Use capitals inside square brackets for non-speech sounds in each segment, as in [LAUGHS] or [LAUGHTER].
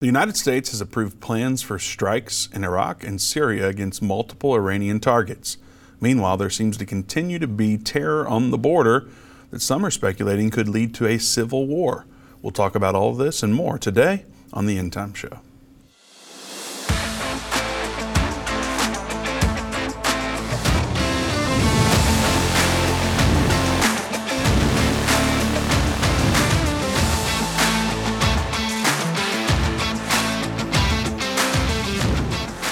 The United States has approved plans for strikes in Iraq and Syria against multiple Iranian targets. Meanwhile, there seems to continue to be terror on the border that some are speculating could lead to a civil war. We'll talk about all of this and more today on the End Time Show.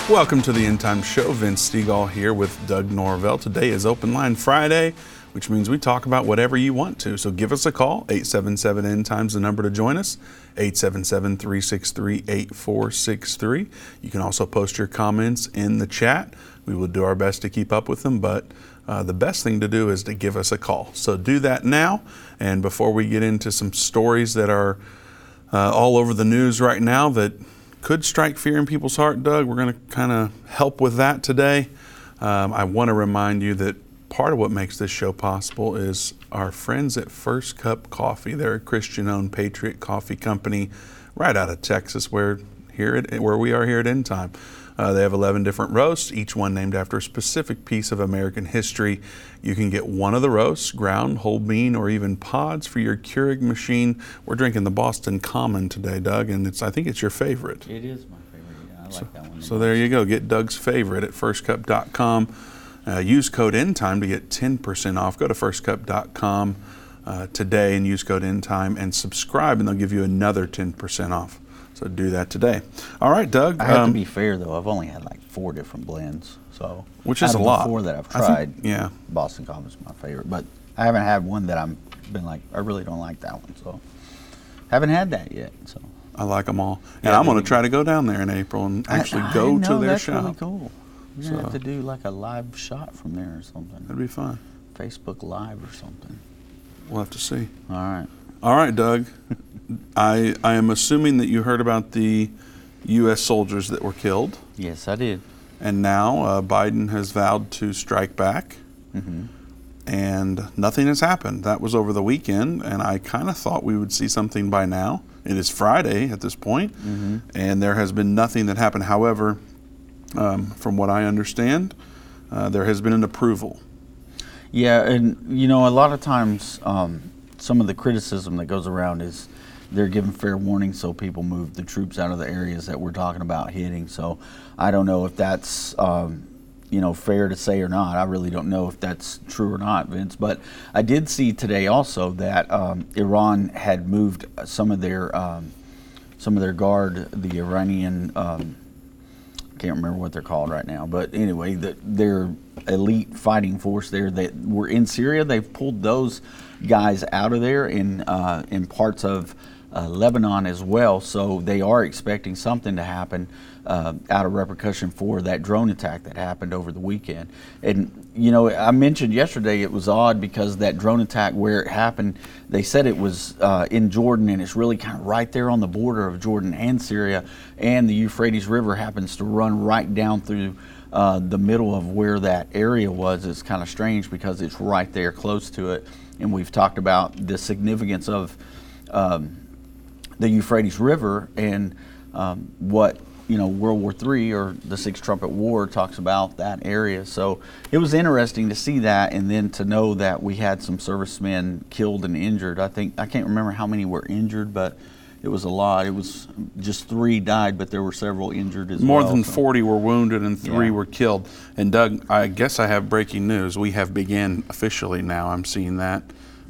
Welcome to the End Time Show. Vince Stegall here with Doug Norvell. Today is Open Line Friday, which means we talk about whatever you want to. So give us a call. 877 End Time's the number to join us. 877 363 8463. You can also post your comments in the chat. We will do our best to keep up with them, but uh, the best thing to do is to give us a call. So do that now. And before we get into some stories that are uh, all over the news right now that could strike fear in people's heart, Doug. We're going to kind of help with that today. Um, I want to remind you that part of what makes this show possible is our friends at First Cup Coffee. They're a Christian-owned Patriot Coffee company right out of Texas, where here at, where we are here at End Time. Uh, they have 11 different roasts, each one named after a specific piece of American history. You can get one of the roasts, ground, whole bean, or even pods for your Keurig machine. We're drinking the Boston Common today, Doug, and it's I think it's your favorite. It is my favorite. Yeah, I so, like that one. So there you go. Get Doug's favorite at firstcup.com. Uh, use code ENDTIME to get 10% off. Go to firstcup.com uh, today and use code ENDTIME and subscribe, and they'll give you another 10% off. So do that today. All right, Doug. I have um, to be fair though. I've only had like four different blends, so Which is a lot. Four that I've I think- tried, yeah. Boston Common's is my favorite, but I haven't had one that I'm been like I really don't like that one, so haven't had that yet. So I like them all. And Yeah, I'm going to try to go down there in April and actually I, go know, to their that's shop. really cool. You're gonna have to do like a live shot from there or something. That'd be fun. Facebook Live or something. We'll have to see. All right. All right, Doug. I I am assuming that you heard about the U.S. soldiers that were killed, Yes, I did. and now uh, Biden has vowed to strike back, hmm and nothing has happened. That was over the weekend, and I kind of thought we would see something by now. It is Friday at this point, hmm and there has been nothing that happened. However, um, from what I understand, uh, there has been an approval. Yeah, and you know, a lot of times, um, some of the criticism that goes around is they're giving fair warning so people move the troops out of the areas that we're talking about hitting. So I don't know if that's um, you know fair to say or not. I really don't know if that's true or not, Vince. But I did see today also that um, Iran had moved some of their um, some of their guard, the Iranian. Um, can't remember what they're called right now, but anyway, the, their elite fighting force there that were in Syria, they've pulled those guys out of there in uh, in parts of uh, Lebanon as well. So they are expecting something to happen uh, out of repercussion for that drone attack that happened over the weekend. And you know, I mentioned yesterday it was odd because that drone attack where it happened, they said it was uh, in Jordan, and it's really kind of right there on the border of Jordan and Syria, and the Euphrates River happens to run right down through. Uh, the middle of where that area was is kind of strange because it's right there close to it, and we've talked about the significance of um, the Euphrates River and um, what you know World War III or the Six Trumpet War talks about that area. So it was interesting to see that, and then to know that we had some servicemen killed and injured. I think I can't remember how many were injured, but it was a lot. It was just three died, but there were several injured as More well. More than so- 40 were wounded and three Yeah. were killed. And Doug, I guess I have breaking news. We have began officially now. I'm seeing that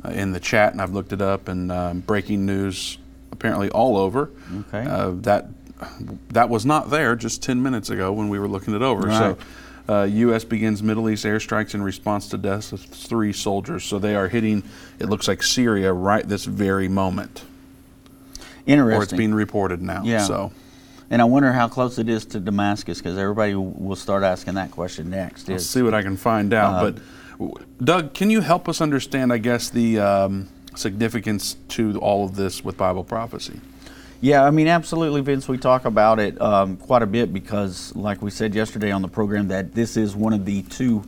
uh, in the chat, and I've looked it up. And um, breaking news apparently all over. Okay. Uh, that that was not there just 10 minutes ago when we were looking it over. Right. So. Uh, U.S. begins Middle East airstrikes in response to deaths of three soldiers. So they are hitting, it looks like Syria right this very moment. Interesting. Or it's being reported now. Yeah. So and I wonder how close it is to Damascus because everybody will start asking that question next. Let's Is- see what I can find out. Uh, but Doug, can you help us understand, I guess, the um, significance to all of this with Bible prophecy? Yeah, I mean, absolutely, Vince. We talk about it um, quite a bit because, like we said yesterday on the program, that this is one of the two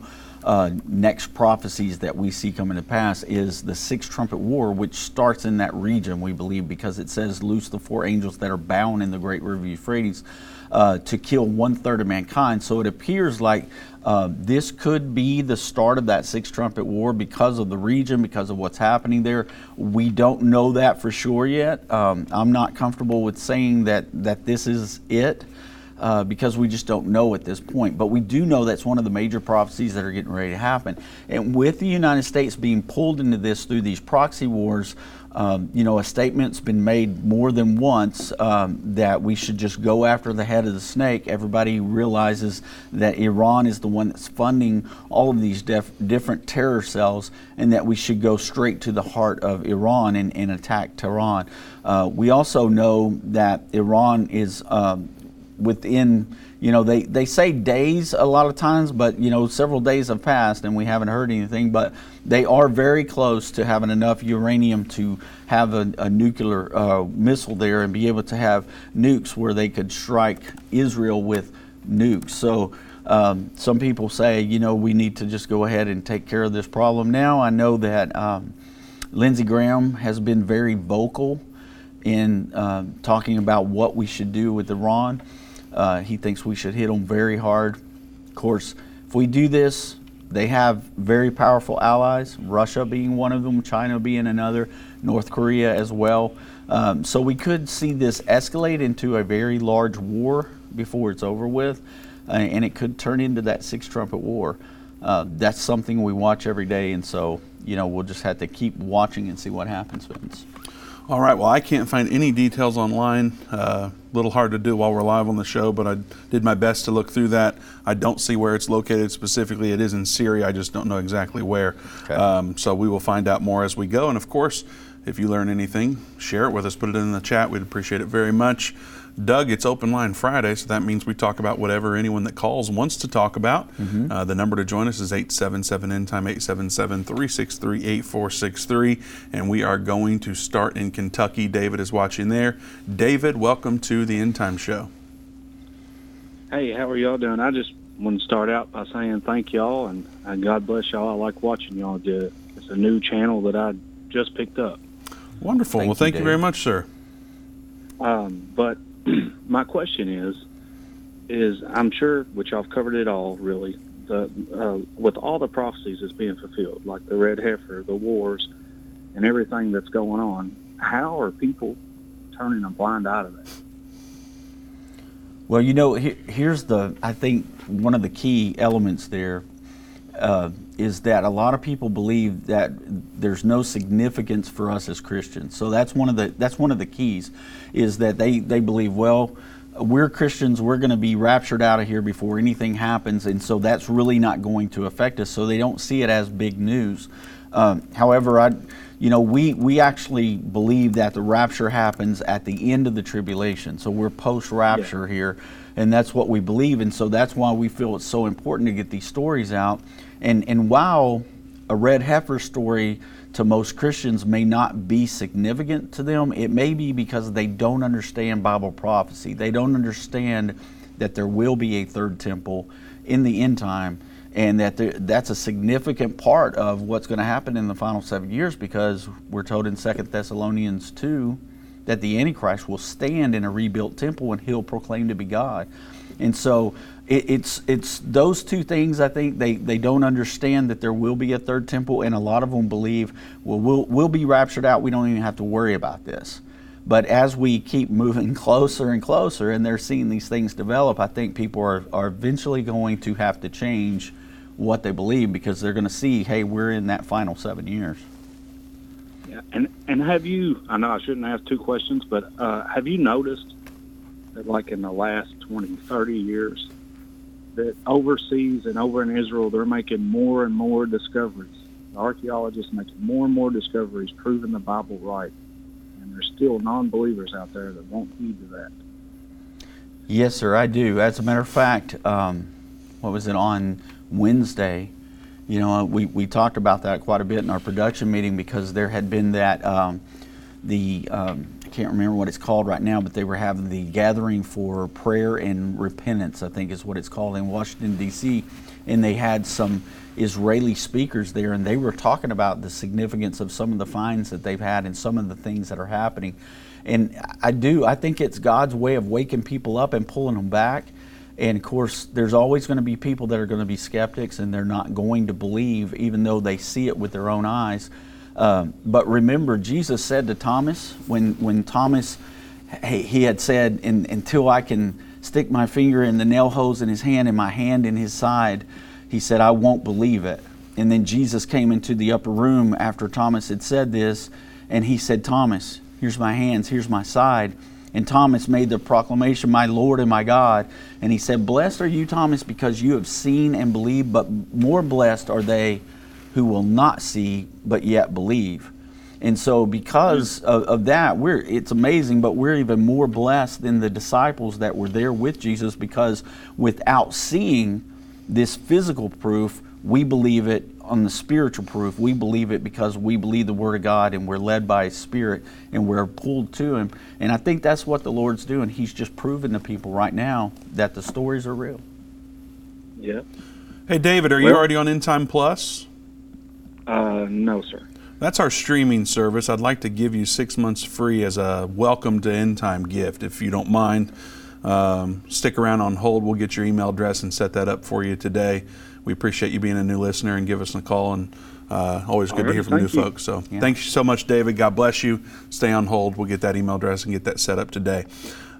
uh, next prophecies that we see coming to pass is the sixth trumpet war, which starts in that region, we believe, because it says, Loose the four angels that are bound in the great river Euphrates uh, to kill one third of mankind. So it appears like uh, this could be the start of that sixth trumpet war because of the region, because of what's happening there. We don't know that for sure yet. Um, I'm not comfortable with saying that, that this is it. Uh, because we just don't know at this point. But we do know that's one of the major prophecies that are getting ready to happen. And with the United States being pulled into this through these proxy wars, um, you know, a statement's been made more than once um, that we should just go after the head of the snake. Everybody realizes that Iran is the one that's funding all of these def- different terror cells and that we should go straight to the heart of Iran and, and attack Tehran. Uh, we also know that Iran is um, within you know they, they say days a lot of times but you know several days have passed and we haven't heard anything but they are very close to having enough uranium to have a, a nuclear uh, missile there and be able to have nukes where they could strike israel with nukes. So um, some people say you know we need to just go ahead and take care of this problem. Now i know that um, lindsey graham has been very vocal in uh, talking about what we should do with iran uh, he thinks we should hit them very hard. Of course, if we do this, they have very powerful allies, Russia being one of them, China being another, North Korea as well. Um, so we could see this escalate into a very large war before it's over with, uh, and it could turn into that six trumpet war. Uh, that's something we watch every day, and so you know we'll just have to keep watching and see what happens, Vince. All right. Well, I can't find any details online. A uh, little hard to do while we're live on the show, but I did my best to look through that. I don't see where it's located specifically. It is in Syria. I just don't know exactly where. Okay. Um, so we will find out more as we go. And of course, if you learn anything, share it with us. Put it in the chat. We'd appreciate it very much. Doug, it's open line Friday, so that means we talk about whatever anyone that calls wants to talk about. Mm-hmm. Uh, the number to join us is 877 End Time 877 363 8463. And we are going to start in Kentucky. David is watching there. David, welcome to the End Time Show. Hey, how are y'all doing? I just want to start out by saying thank y'all and, and God bless y'all. I like watching y'all do it. It's a new channel that I just picked up. Wonderful. Thank well, thank you, you very much, sir. Um, but [CLEARS THROAT] my question is, is I'm sure, which I've covered it all really, the, uh, with all the prophecies that's being fulfilled, like the red heifer, the wars, and everything that's going on, how are people turning a blind eye to that? Well, you know, here's the, I think one of the key elements there uh, is that a lot of people believe that there's no significance for us as Christians. So that's one of the that's one of the keys, is that they they believe well. We're Christians. We're going to be raptured out of here before anything happens, and so that's really not going to affect us. So they don't see it as big news. Um, however, I, you know, we we actually believe that the rapture happens at the end of the tribulation. So we're post-rapture yeah. here, and that's what we believe, and so that's why we feel it's so important to get these stories out and, and while a red heifer story to most Christians may not be significant to them, it may be because they don't understand Bible prophecy. They don't understand that there will be a third temple in the end time and that there, that's a significant part of what's going to happen in the final seven years because we're told in Second Thessalonians 2 that the Antichrist will stand in a rebuilt temple and he'll proclaim to be God. And so it, it's it's those two things. I think they, they don't understand that there will be a third temple, and a lot of them believe, well, we'll we'll be raptured out. We don't even have to worry about this. But as we keep moving [LAUGHS] closer and closer, and they're seeing these things develop, I think people are, are eventually going to have to change what they believe because they're going to see, hey, we're in that final seven years. Yeah, and and have you? I know I shouldn't ask two questions, but uh, have you noticed that, like in the last 20, 30 years, that overseas and over in Israel, they're making more and more discoveries. The archaeologists making more and more discoveries, proving the Bible right, and there's still non-believers out there that won't heed to that. Yes, sir, I do. As a matter of fact, um, what was it on Wednesday? You know, we, we talked about that quite a bit in our production meeting because there had been that um, the um, can't remember what it's called right now, but they were having the gathering for prayer and repentance, I think is what it's called in Washington, D.C. And they had some Israeli speakers there, and they were talking about the significance of some of the finds that they've had and some of the things that are happening. And I do, I think it's God's way of waking people up and pulling them back. And of course, there's always going to be people that are going to be skeptics and they're not going to believe, even though they see it with their own eyes. Um, but remember, Jesus said to Thomas, when, when Thomas, he, he had said, Until I can stick my finger in the nail holes in his hand and my hand in his side, he said, I won't believe it. And then Jesus came into the upper room after Thomas had said this, and he said, Thomas, here's my hands, here's my side. And Thomas made the proclamation, My Lord and my God. And he said, Blessed are you, Thomas, because you have seen and believed, but more blessed are they who will not see but yet believe. And so, because hmm. of, of, that, we're it's amazing, but we're even more blessed than the disciples that were there with Jesus because without seeing this physical proof, we believe it on the spiritual proof. We believe it because we believe the Word of God and we're led by His Spirit and we're pulled to Him. And I think that's what the Lord's doing. He's just proving to people right now that the stories are real. Yeah. Hey, David, are well, you already on End Time Plus? Uh, no, sir. That's our streaming service. I'd like to give you six months free as a welcome to End Time gift, if you don't mind. Um, stick around on hold. We'll get your email address and set that up for you today. We appreciate you being a new listener and give us a call. And uh, always good right, to hear from new you. folks. So yeah. thank you so much, David. God bless you. Stay on hold. We'll get that email address and get that set up today.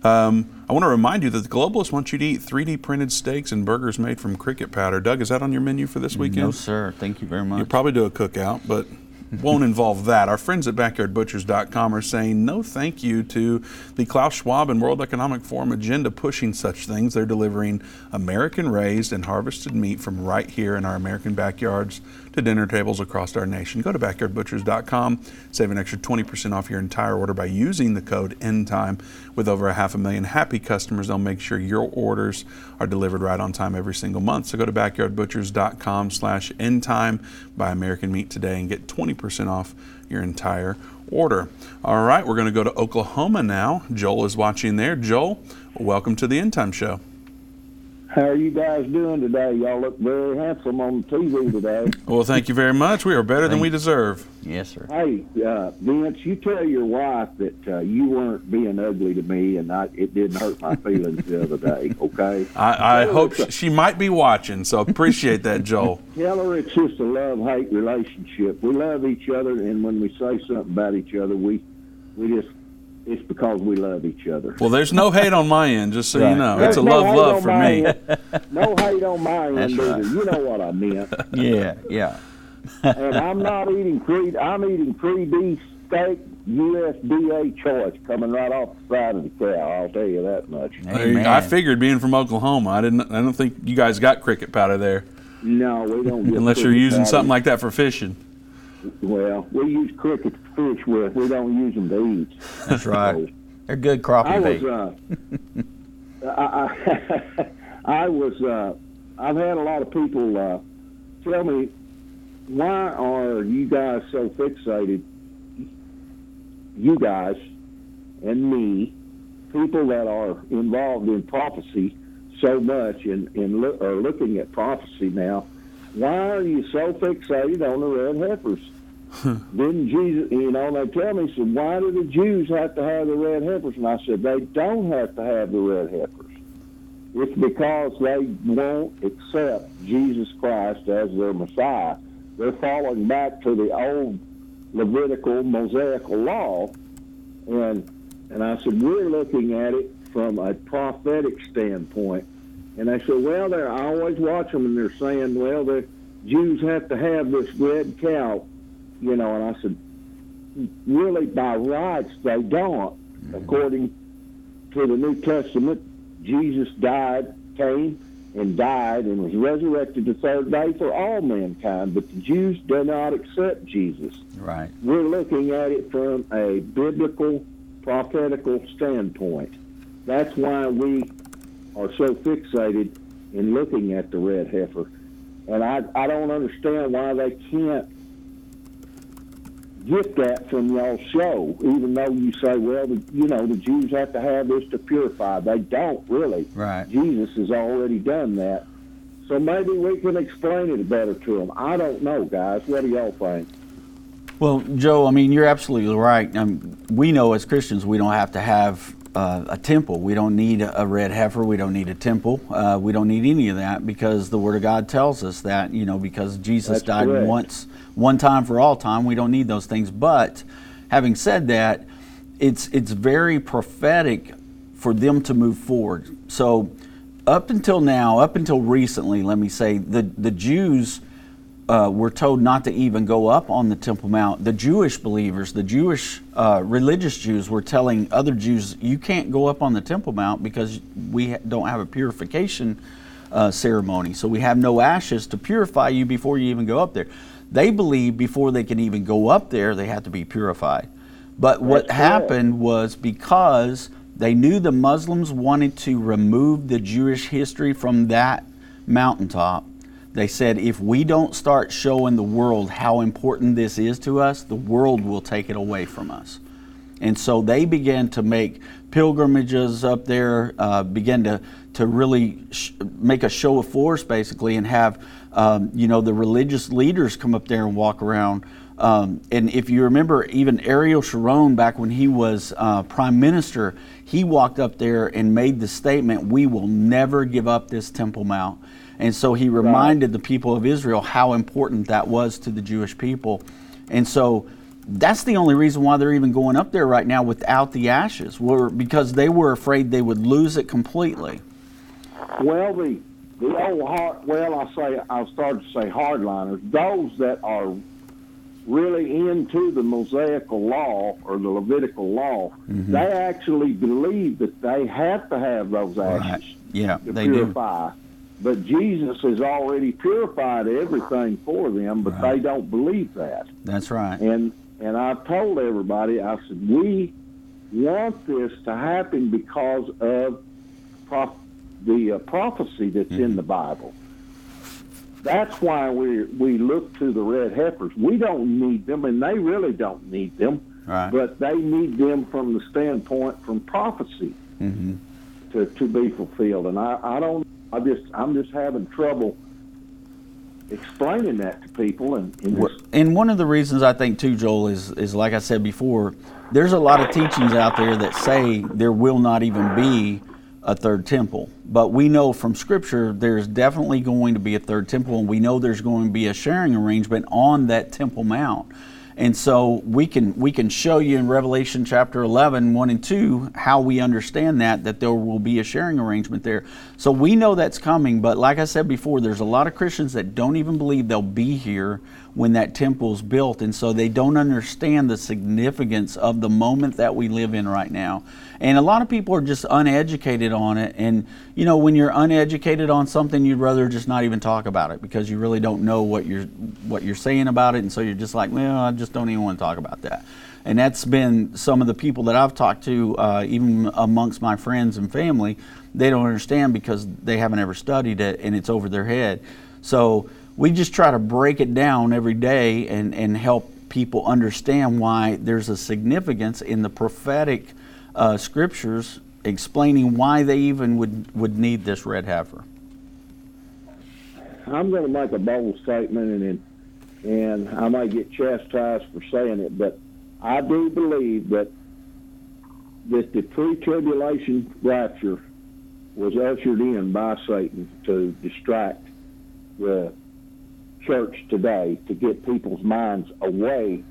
Um, I want to remind you that the Globalists want you to eat 3D printed steaks and burgers made from cricket powder. Doug, is that on your menu for this weekend? No, sir. Thank you very much. You'll probably do a cookout, but won't involve that. Our friends at backyardbutchers.com are saying no thank you to the Klaus Schwab and World Economic Forum agenda pushing such things. They're delivering American raised and harvested meat from right here in our American backyards to dinner tables across our nation. Go to backyardbutchers.com, save an extra 20% off your entire order by using the code ENDTIME. With over a half a million happy customers, they'll make sure your orders are delivered right on time every single month. So go to backyardbutchers.com slash ENDTIME, buy American meat today and get 20% off your entire order. All right, we're going to go to Oklahoma now. Joel is watching there. Joel, welcome to the End Time Show. How are you guys doing today? Y'all look very handsome on TV today. [LAUGHS] well, thank you very much. We are better than we deserve. Yes, sir. Hey, uh, Vince, you tell your wife that uh, you weren't being ugly to me, and I, it didn't hurt my [LAUGHS] feelings the other day. Okay. I, I hope she, she might be watching, so appreciate that, Joel. [LAUGHS] tell her it's just a love-hate relationship. We love each other, and when we say something about each other, we we just it's because we love each other. Well, there's no hate on my end, just so right. you know. There's it's a no love love for me. [LAUGHS] no hate on my end either. Right. You know what I meant. Yeah, yeah. and I'm not eating pre. I'm eating pre-D steak USDA choice coming right off the side of the cow. I'll tell you that much. Amen. I figured being from Oklahoma, I didn't. I don't think you guys got cricket powder there. No, we don't. Unless you're using powder. something like that for fishing. Well, we use crickets to fish with. We don't use them to eat. That's right. So, They're good crappie I bait. Was, uh, [LAUGHS] I, I, [LAUGHS] I was. Uh, I've had a lot of people uh, tell me, why are you guys so fixated? You guys and me, people that are involved in prophecy so much and, and lo- are looking at prophecy now why are you so fixated on the red heifers? Didn't Jesus, you know, they tell me, said, why do the Jews have to have the red heifers? And I said, they don't have to have the red heifers. It's because they won't accept Jesus Christ as their Messiah. They're falling back to the old Levitical, Mosaical law. And, and I said, we're looking at it from a prophetic standpoint. And they said, well, they're, I always watch them, and they're saying, well, the Jews have to have this red cow, you know. And I said, really, by rights, they don't. Mm-hmm. According to the New Testament, Jesus died, came, and died, and was resurrected the third day for all mankind. But the Jews do not accept Jesus. Right. We're looking at it from a biblical, prophetical standpoint. That's why we are so fixated in looking at the red heifer. And I, I don't understand why they can't get that from y'all's show, even though you say, well, the, you know, the Jews have to have this to purify. They don't really. Right. Jesus has already done that. So maybe we can explain it better to them. I don't know, guys. What do y'all think? Well, Joe, I mean, you're absolutely right. Um, we know as Christians we don't have to have uh, a temple. We don't need a red heifer. We don't need a temple. Uh, we don't need any of that because the Word of God tells us that, you know, because Jesus That's died correct. once, one time for all time. We don't need those things. But having said that, it's it's very prophetic for them to move forward. So up until now, up until recently, let me say, the the Jews uh, were told not to even go up on the Temple Mount. The Jewish believers, the Jewish uh, religious Jews, were telling other Jews, "You can't go up on the Temple Mount because we don't have a purification uh, ceremony. So we have no ashes to purify you before you even go up there." They believe before they can even go up there, they have to be purified. But what That's happened was because they knew the Muslims wanted to remove the Jewish history from that mountaintop. They said, if we don't start showing the world how important this is to us, the world will take it away from us. And so they began to make pilgrimages up there, uh, began to, to really sh- make a show of force basically, and have um, you know the religious leaders come up there and walk around. Um, and if you remember, even Ariel Sharon, back when he was uh, prime minister, he walked up there and made the statement, "We will never give up this Temple Mount." And so he reminded the people of Israel how important that was to the Jewish people. And so that's the only reason why they're even going up there right now without the ashes, were because they were afraid they would lose it completely. Well, the the old hard, well, I say I started to say hardliners. Those that are really into the Mosaical law or the Levitical law, Mm-hmm. they actually believe that they have to have those ashes Yeah, to they do. But Jesus has already purified everything for them, but Right. they don't believe that. That's right. And and I told everybody, I said, we want this to happen because of prof- the uh, prophecy that's in the Bible. That's why we we look to the red heifers. We don't need them, and they really don't need them, Right. but they need them from the standpoint from prophecy hmm to, to be fulfilled. And I, I don't. I just I'm just having trouble explaining that to people. And, and Well, And one of the reasons I think too, Joel, is is like I said before, there's a lot of teachings out there that say there will not even be a third temple. But we know from Scripture there's definitely going to be a third temple, and we know there's going to be a sharing arrangement on that Temple Mount. And so we can we can show you in Revelation chapter 11, 1 and 2, how we understand that, that there will be a sharing arrangement there. So we know that's coming, but like I said before, there's a lot of Christians that don't even believe they'll be here when that temple's built. And so they don't understand the significance of the moment that we live in right now. And a lot of people are just uneducated on it. And, you know, when you're uneducated on something, you'd rather just not even talk about it because you really don't know what you're, what you're saying about it. And so you're just like, well, I just don't even want to talk about that. And that's been some of the people that I've talked to, uh, even amongst my friends and family, they don't understand because they haven't ever studied it and it's over their head. So we just try to break it down every day and, and help people understand why there's a significance in the prophetic uh, scriptures explaining why they even would, would need this red heifer. I'm going to make a bold statement, and and I might get chastised for saying it, but I do believe that that the pre-tribulation rapture was ushered in by Satan to distract the church today to get people's minds away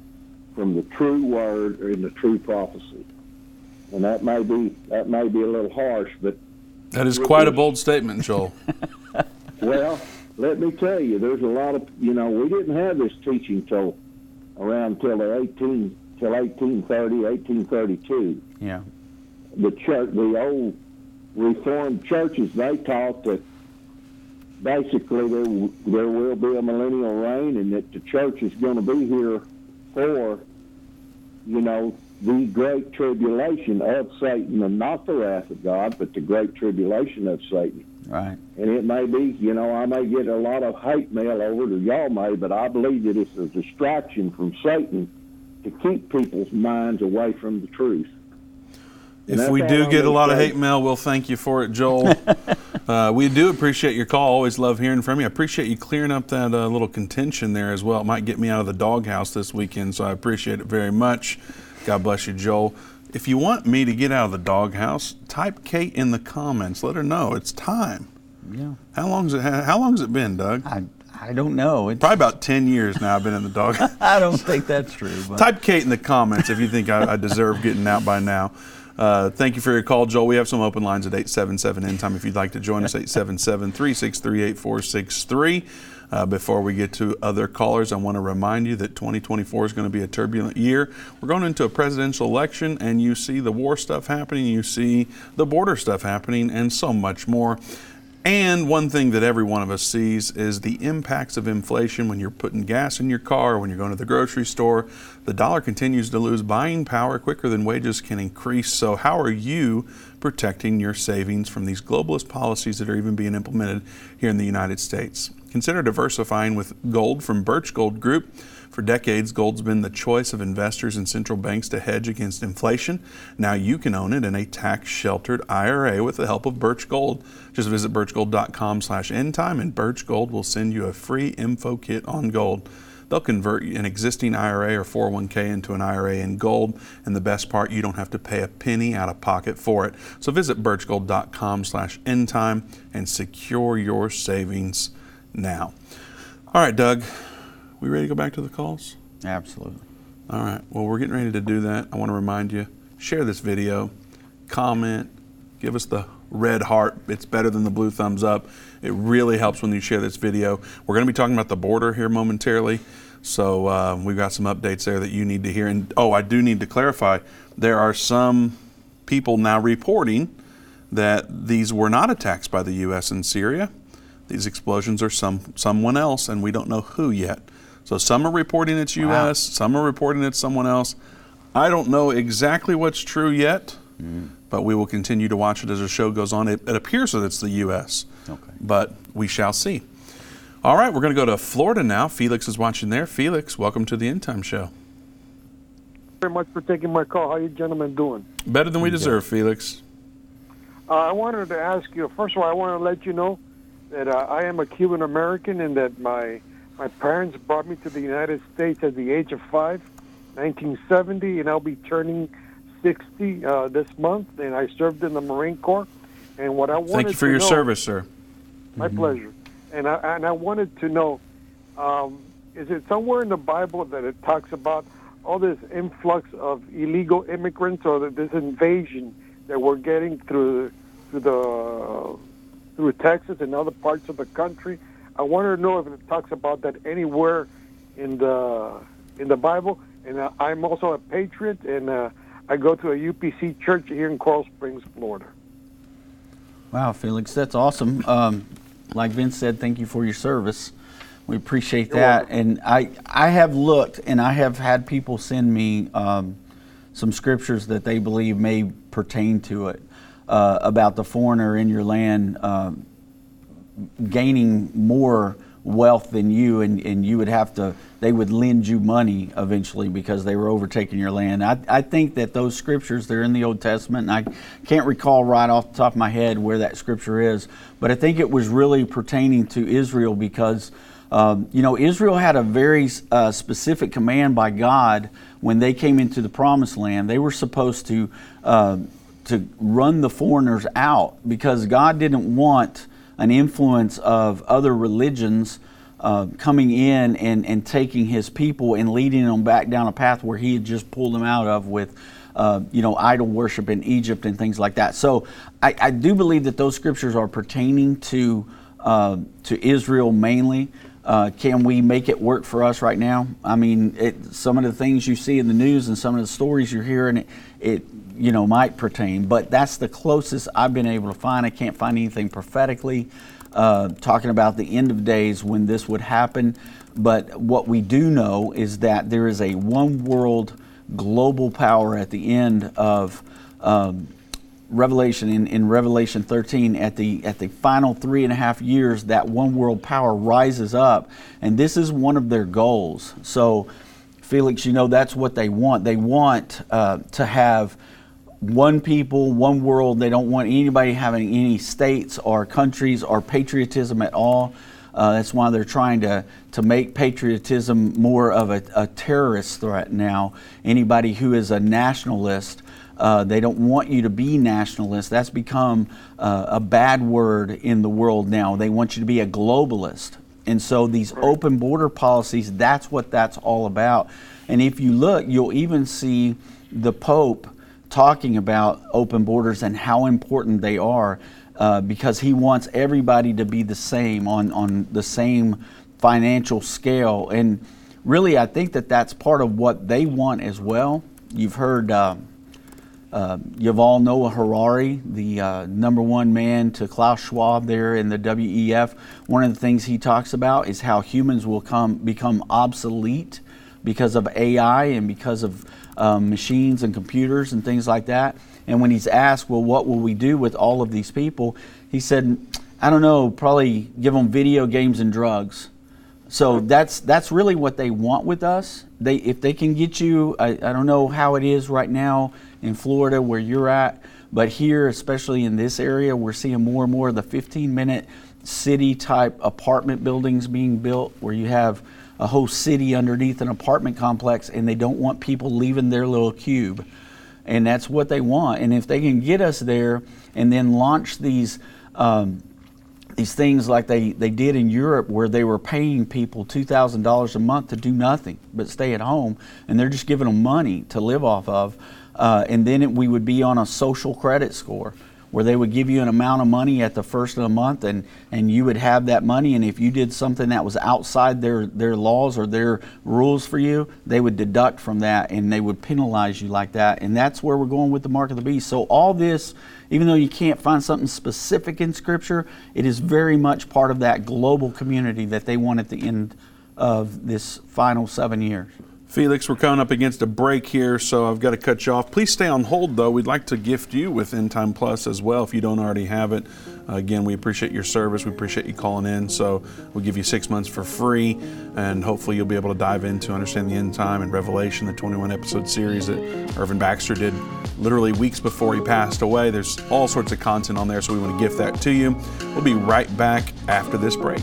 from the true word and the true prophecy. And that may be that may be a little harsh, but That is quite a bold statement, Joel. [LAUGHS] Well, let me tell you, there's a lot of you know we didn't have this teaching till around till the 18 till 1830, 1832. Yeah. The church, the old Reformed churches, they taught that basically there w- there will be a millennial reign, and that the church is going to be here for you know the great tribulation of Satan, and not the wrath of God, but the great tribulation of Satan Right. and it may be, you know, I may get a lot of hate mail over to y'all may, but I believe that it's a distraction from Satan to to keep people's minds away from the truth. If we do get a lot of hate mail, we'll thank you for it, Joel. [LAUGHS] uh, we do appreciate your call. Always love hearing from you. I appreciate you clearing up that uh, little contention there as well. It might get me out of the doghouse this weekend, so I appreciate it very much. God bless you, Joel. If you want me to get out of the doghouse, type Kate in the comments. Let her know it's time. Yeah. How long's it? How long's it been, Doug? I I don't know. It's, Probably about ten years now. I've been in the dog. [LAUGHS] I don't [LAUGHS] think that's true. But Type Kate in the comments if you think I, I deserve getting out by now. Uh, thank you for your call, Joel. We have some open lines at 877 end time if you'd like to join us, 877 363 8463. Uh, Before we get to other callers, I want to remind you that 2024 is going to be a turbulent year. We're going into a presidential election, and you see the war stuff happening, you see the border stuff happening, and so much more. And one thing that every one of us sees is the impacts of inflation when you're putting gas in your car, when you're going to the grocery store. The dollar continues to lose buying power quicker than wages can increase. So, how are you protecting your savings from these globalist policies that are even being implemented here in the United States? Consider diversifying with gold from Birch Gold Group. For decades, gold's been the choice of investors and central banks to hedge against inflation. Now you can own it in a tax-sheltered IRA with the help of Birch Gold. Just visit birchgold.com slash endtime and Birch Gold will send you a free info kit on gold. They'll convert an existing IRA or 401k into an IRA in gold, and the best part, you don't have to pay a penny out of pocket for it. So visit birchgold.com slash endtime and secure your savings now. All right, Doug, we ready to go back to the calls? absolutely. All right. Well, we're getting ready to do that. I want to remind you share this video, comment, give us the red heart. It's better than the blue thumbs up. It really helps when you share this video. We're going to be talking about the border here momentarily. So uh, we've got some updates there that you need to hear. And oh, I do need to clarify there are some people now reporting that these were not attacks by the U.S. in Syria. These explosions are some someone else, and we don't know who yet. So some are reporting it's U.S., some are reporting it's someone else. I don't know exactly what's true yet, but we will continue to watch it as the show goes on. It, it appears that it's the U.S., Okay. but we shall see. All right, we're going to go to Florida now. Felix is watching there. Felix, welcome to the End Time Show. very much for taking my call. How you gentlemen doing? Better than we deserve, Felix. Uh, I wanted to ask you. First of all, I want to let you know that uh, I am a Cuban American and that my my parents brought me to the United States at the age of five, 1970, and I'll be turning 60 uh, this month. And I served in the Marine Corps. And what I wanted Thank you for to your know- service, sir. My pleasure. And I and I wanted to know, um, is it somewhere in the Bible that it talks about all this influx of illegal immigrants or this invasion that we're getting through through the through Texas and other parts of the country? I wanted to know if it talks about that anywhere in the in the Bible. And uh, I'm also a patriot, and uh, I go to a UPC church here in Coral Springs, Florida. Wow, Felix, that's awesome. Um, like Vince said, thank you for your service. We appreciate You're that. welcome. And I, I have looked, and I have had people send me um, some scriptures that they believe may pertain to it uh, about the foreigner in your land um, gaining more wealth than you, and, and you would have to, they would lend you money eventually because they were overtaking your land. I, I think that those scriptures, they're in the Old Testament, and I can't recall right off the top of my head where that scripture is, but I think it was really pertaining to Israel because. Um, you know, Israel had a very uh, specific command by God when they came into the promised land. They were supposed to uh, to run the foreigners out because God didn't want an influence of other religions uh, coming in and, and taking his people and leading them back down a path where he had just pulled them out of with, uh, you know, idol worship in Egypt and things like that. So I, I do believe that those scriptures are pertaining to, uh, to Israel mainly. Uh, can we make it work for us right now? I mean, it, some of the things you see in the news and some of the stories you're hearing, it, it you know might pertain, but that's the closest I've been able to find. I can't find anything prophetically uh, talking about the end of days when this would happen. But what we do know is that there is a one world global power at the end of um, Revelation in, in Revelation 13 at the at the final three and a half years that one world power rises up and this is one of their goals so Felix, you know, that's what they want. They want uh, to have one people, one world. They don't want anybody having any states or countries or patriotism at all. Uh, that's why they're trying to, to make patriotism more of a, a terrorist threat now. Anybody who is a nationalist, uh, they don't want you to be nationalist. That's become uh, a bad word in the world now. They want you to be a globalist. And so these open border policies, that's what that's all about. And if you look, you'll even see the Pope talking about open borders and how important they are uh, because he wants everybody to be the same on, on the same financial scale. And really, I think that that's part of what they want as well. You've heard uh, uh, Yuval Noah Harari, the uh, number one man to Klaus Schwab there in the WEF. One of the things he talks about is how humans will come become obsolete because of AI and because of um, machines and computers and things like that. And when he's asked, well, what will we do with all of these people? He said, I don't know, probably give them video games and drugs. So that's that's really what they want with us. They if they can get you, I, I don't know how it is right now in Florida where you're at, but here, especially in this area, we're seeing more and more of the 15 minute city type apartment buildings being built where you have a whole city underneath an apartment complex and they don't want people leaving their little cube. And that's what they want. And if they can get us there and then launch these um, these things like they, they did in Europe where they were paying people $2,000 a month to do nothing but stay at home and they're just giving them money to live off of. Uh, and then it, we would be on a social credit score where they would give you an amount of money at the first of the month and, and you would have that money and if you did something that was outside their, their laws or their rules for you they would deduct from that and they would penalize you like that and that's where we're going with the mark of the beast. So all this even though you can't find something specific in scripture it is very much part of that global community that they want at the end of this final seven years Felix, we're coming up against a break here, so I've got to cut you off. Please stay on hold, though. We'd like to gift you with End Time Plus as well if you don't already have it. Again, we appreciate your service. We appreciate you calling in. So we'll give you six months for free, and hopefully you'll be able to dive into Understand the End Time and Revelation, the 21 episode series that Irvin Baxter did literally weeks before he passed away. There's all sorts of content on there, so we want to gift that to you. We'll be right back after this break.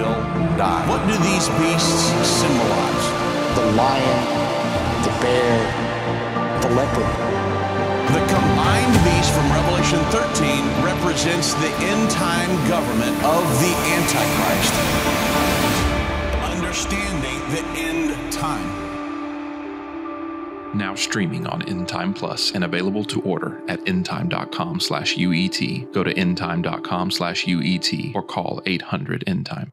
will die. What do these beasts symbolize? The lion, the bear, the leopard. The combined beast from Revelation 13 represents the end time government of the Antichrist. Understanding the end time. Now streaming on Endtime Plus and available to order at endtime.com slash UET. Go to endtime.com slash UET or call 800 Endtime.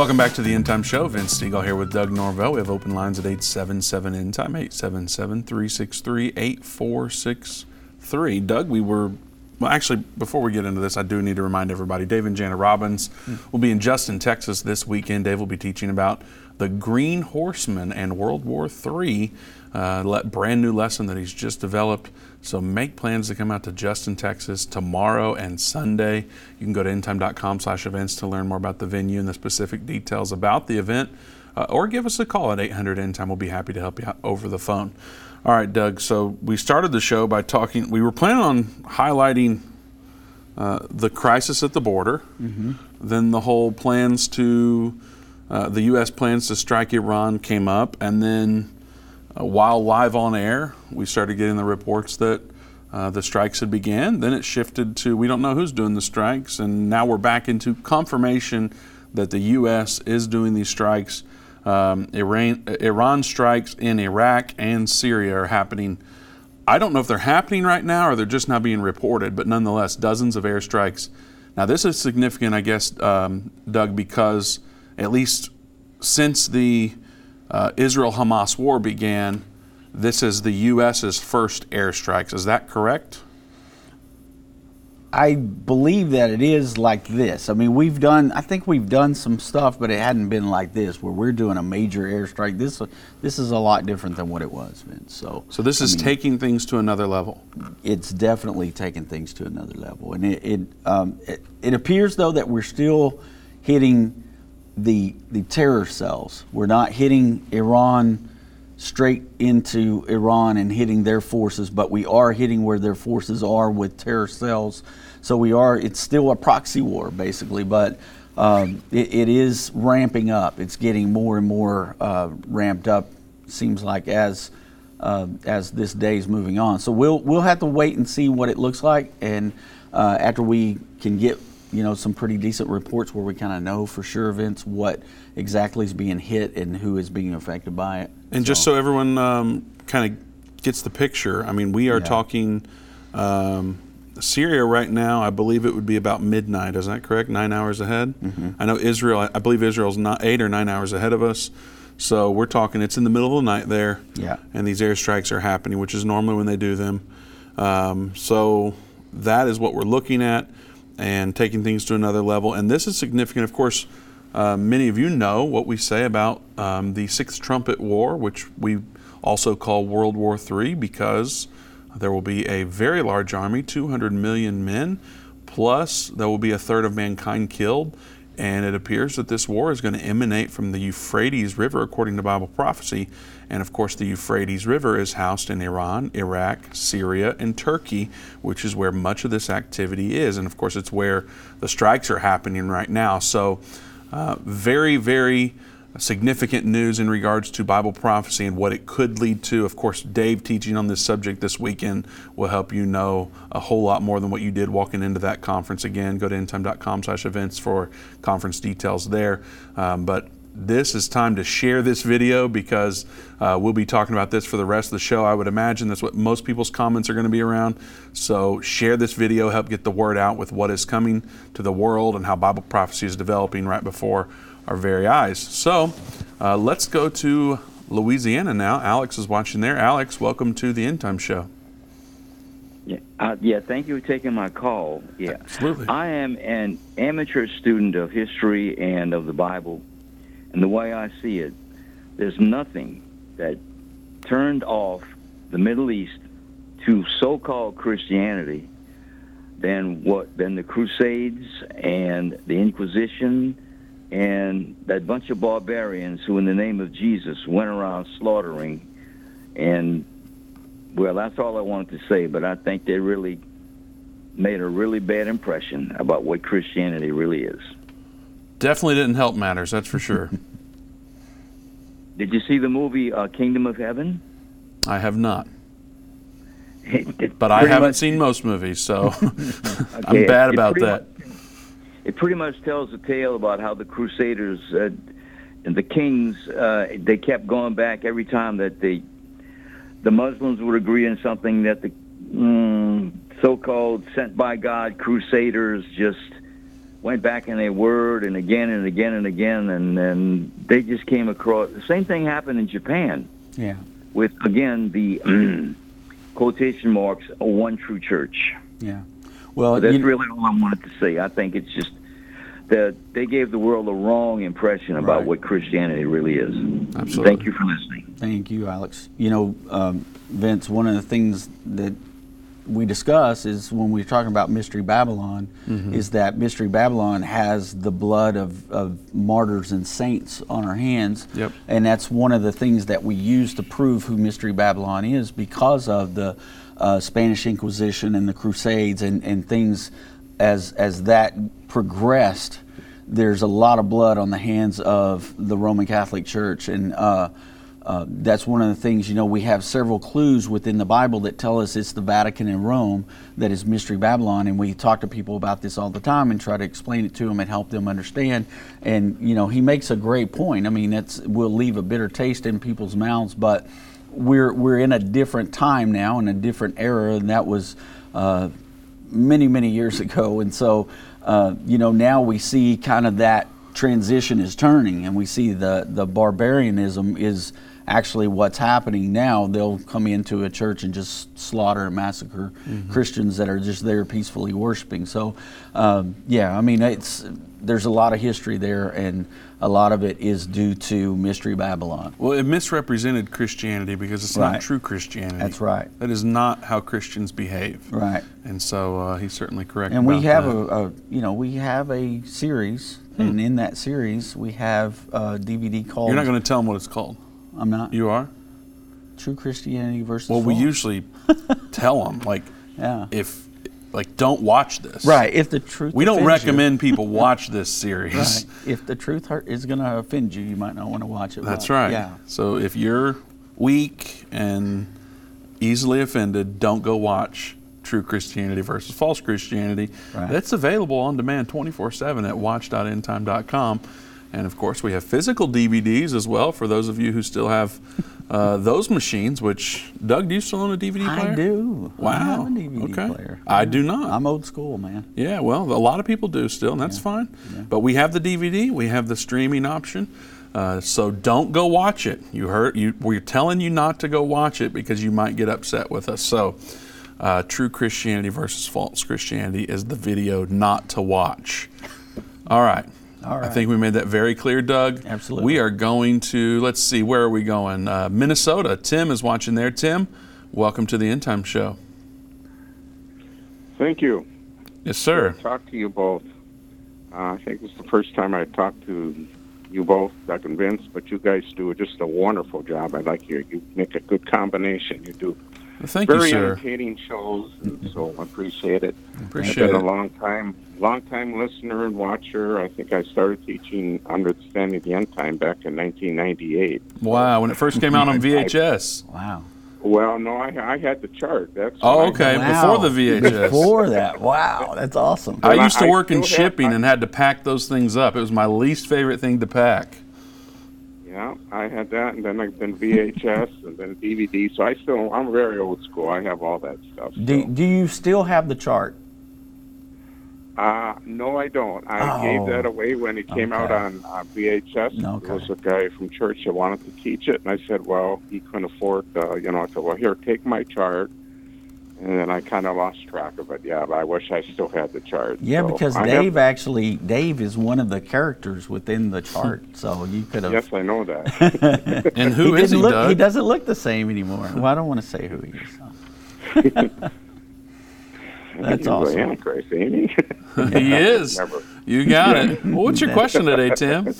Welcome back to the End Time Show. Vince Stegall here with Doug Norvell. We have open lines at 877 End Time, 877 363 8463. Doug, we were, well, actually, before we get into this, I do need to remind everybody Dave and Jana Robbins hmm. will be in Justin, Texas this weekend. Dave will be teaching about the Green Horseman and World War III. Uh, brand new lesson that he's just developed. So make plans to come out to Justin, Texas tomorrow and Sunday. You can go to endtime.com slash events to learn more about the venue and the specific details about the event. Uh, or give us a call at 800 Endtime. We'll be happy to help you out over the phone. All right, Doug. So we started the show by talking, we were planning on highlighting uh, the crisis at the border, mm-hmm. then the whole plans to, uh, the U.S. plans to strike Iran came up, and then uh, while live on air, we started getting the reports that uh, the strikes had began. Then it shifted to we don't know who's doing the strikes, and now we're back into confirmation that the U.S. is doing these strikes. Um, Iran, Iran strikes in Iraq and Syria are happening. I don't know if they're happening right now or they're just not being reported, but nonetheless, dozens of airstrikes. Now, this is significant, I guess, um, Doug, because at least since the uh, Israel Hamas war began, this is the U.S.'s first airstrikes. Is that correct? I believe that it is like this. I mean, we've done. I think we've done some stuff, but it hadn't been like this, where we're doing a major airstrike. This this is a lot different than what it was, Vince. So, so this is mean, taking things to another level. It's definitely taking things to another level, and it it, um, it, it appears though that we're still hitting the the terror cells. We're not hitting Iran straight into Iran and hitting their forces, but we are hitting where their forces are with terror cells. So we are. It's still a proxy war basically, but. Um, it, it is ramping up. It's getting more and more uh, ramped up. Seems like as uh, as this day is moving on. So we'll we'll have to wait and see what it looks like, and uh, after we can get you know some pretty decent reports where we kind of know for sure events what exactly is being hit and who is being affected by it. And so. just so everyone um, kind of gets the picture, I mean, we are yeah. talking um, Syria right now. I believe it would be about midnight. Is that correct? Nine hours ahead. Mm-hmm. I know Israel. I believe Israel's not eight or nine hours ahead of us. So we're talking. It's in the middle of the night there. Yeah. And these airstrikes are happening, which is normally when they do them. Um, so that is what we're looking at and taking things to another level. And this is significant, of course. Uh, many of you know what we say about um, the Sixth Trumpet War, which we also call World War III, because there will be a very large army, 200 million men, plus there will be a third of mankind killed. And it appears that this war is going to emanate from the Euphrates River, according to Bible prophecy. And of course, the Euphrates River is housed in Iran, Iraq, Syria, and Turkey, which is where much of this activity is. And of course, it's where the strikes are happening right now. So, uh, very, very significant news in regards to Bible prophecy and what it could lead to. Of course, Dave teaching on this subject this weekend will help you know a whole lot more than what you did walking into that conference. Again, go to endtime.com slash events for conference details there. Um, but this is time to share this video because uh, we'll be talking about this for the rest of the show. I would imagine that's what most people's comments are going to be around. So share this video, help get the word out with what is coming to the world and how Bible prophecy is developing right before our very eyes. So uh, let's go to Louisiana now. Alex is watching there. Alex, welcome to the End Time Show. Yeah, uh, yeah. Thank you for taking my call. Yeah, absolutely. I am an amateur student of history and of the Bible and the way I see it, there's nothing that turned off the Middle East to so-called Christianity than what than the Crusades and the Inquisition and that bunch of barbarians who, in the name of Jesus, went around slaughtering. And well, that's all I wanted to say. But I think they really made a really bad impression about what Christianity really is. Definitely didn't help matters, that's for sure. [LAUGHS] Did you see the movie uh, Kingdom of Heaven? I have not. [LAUGHS] but I haven't much, seen most movies, so okay, [LAUGHS] I'm bad about that. Much, it pretty much tells a tale about how the Crusaders uh, and the kings uh, they kept going back every time that the the Muslims would agree on something that the mm, so-called sent by God Crusaders just went back in their word and again and again and again, and and they just came across. The same thing happened in Japan. Yeah. With again the [CLEARS THROAT] quotation marks a one true church. Yeah. Well, that's really all I wanted to say. I think it's just that they gave the world a wrong impression about Right. what Christianity really is. Absolutely. Thank you for listening. Thank you, Alex. You know, um, Vince, one of the things that we discuss is when we're talking about Mystery Babylon, Mm-hmm. is that Mystery Babylon has the blood of, of martyrs and saints on our hands. Yep. And that's one of the things that we use to prove who Mystery Babylon is because of the uh, Spanish Inquisition and the Crusades and, and things as, as that progressed. There's a lot of blood on the hands of the Roman Catholic Church. And uh, uh, that's one of the things, you know, we have several clues within the Bible that tell us it's the Vatican and Rome that is Mystery Babylon. And we talk to people about this all the time and try to explain it to them and help them understand. And, you know, he makes a great point. I mean, that's will leave a bitter taste in people's mouths, but we're, we're in a different time now, in a different era, and that was uh, many, many years ago. And so, uh, you know, now we see kind of that transition is turning, and we see the, the barbarianism is actually what's happening now. They'll come into a church and just slaughter and massacre Christians that are just there peacefully worshiping. So, um, yeah, I mean, it's there's a lot of history there, and a lot of it is due to Mystery Babylon. Well, it misrepresented Christianity because it's Right. not true Christianity. That's right. That is not how Christians behave. Right. And so uh, he's certainly correct. And we have a, a, you know, we have a series, and in that series we have a DVD called. You're not going to tell them what it's called. I'm not. You are. True Christianity versus. Well, we usually [LAUGHS] tell them like, Yeah. if like don't watch this. Right. If the truth. We don't offends you- recommend people [LAUGHS] watch this series. Right. If the truth hurt, is going to offend you, you might not want to watch it. That's but- right. Yeah. So if you're weak and easily offended, don't go watch True Christianity versus False Christianity. Right. That's available on demand 24 7 at watch.endtime.com. And of course, we have physical DVDs as well for those of you who still have uh, [LAUGHS] those machines, which, Doug, do you still own a DVD player? I do. Wow. I have a DVD okay. player. I do not. I'm old school, man. Yeah, well, a lot of people do still, and that's fine. But we have the DVD, we have the streaming option. Uh, so don't go watch it. You heard you. We're telling you not to go watch it because you might get upset with us. So, uh, true Christianity versus false Christianity is the video not to watch. All right. All I think we made that very clear, Doug. Absolutely. We are going to, let's see, where are we going? Uh, Minnesota. Tim is watching there. Tim, welcome to the End Time Show. Thank you. Yes, sir. Talk to you both. Uh, I think it's the first time I talked to you both, Doug and Vince, but you guys do just a wonderful job. I like you. You make a good combination. You do Well, thank very you, sir. entertaining shows, and so I appreciate it. Appreciate I've been it. a long time, long time listener and watcher. I think I started teaching Understanding the End Time back in 1998. Wow, when it first came out on [LAUGHS] VHS. Wow. Well, no, I, I had the chart. That's Oh, okay. had. Before the VHS. Before that, wow, that's awesome. I used to work in still have- shipping and had to pack those things up. It was my least favorite thing to pack. Yeah, I had that, and then I've been VHS, and then DVD. So I still, I'm very old school. I have all that stuff. Do, do you still have the chart? Uh, no, I don't. I Oh. gave that away when it came out on uh, VHS. Okay. There was a guy from church that wanted to teach it, and I said, well, he couldn't afford, uh, you know, I said, well, here, take my chart. And then I kind of lost track of it. Yeah, but I wish I still had the chart. Yeah, So because I have- Dave actually, Dave is one of the characters within the chart, [LAUGHS] so you could have. Yes, I know that. [LAUGHS] And who he is he, look, Doug? He doesn't look the same anymore. Well, I don't want to say who he is. [LAUGHS] [LAUGHS] That's You awesome. Antichrist, ain't he? [LAUGHS] he is. Never. You got it. [LAUGHS] Well, what's your question today, Tim?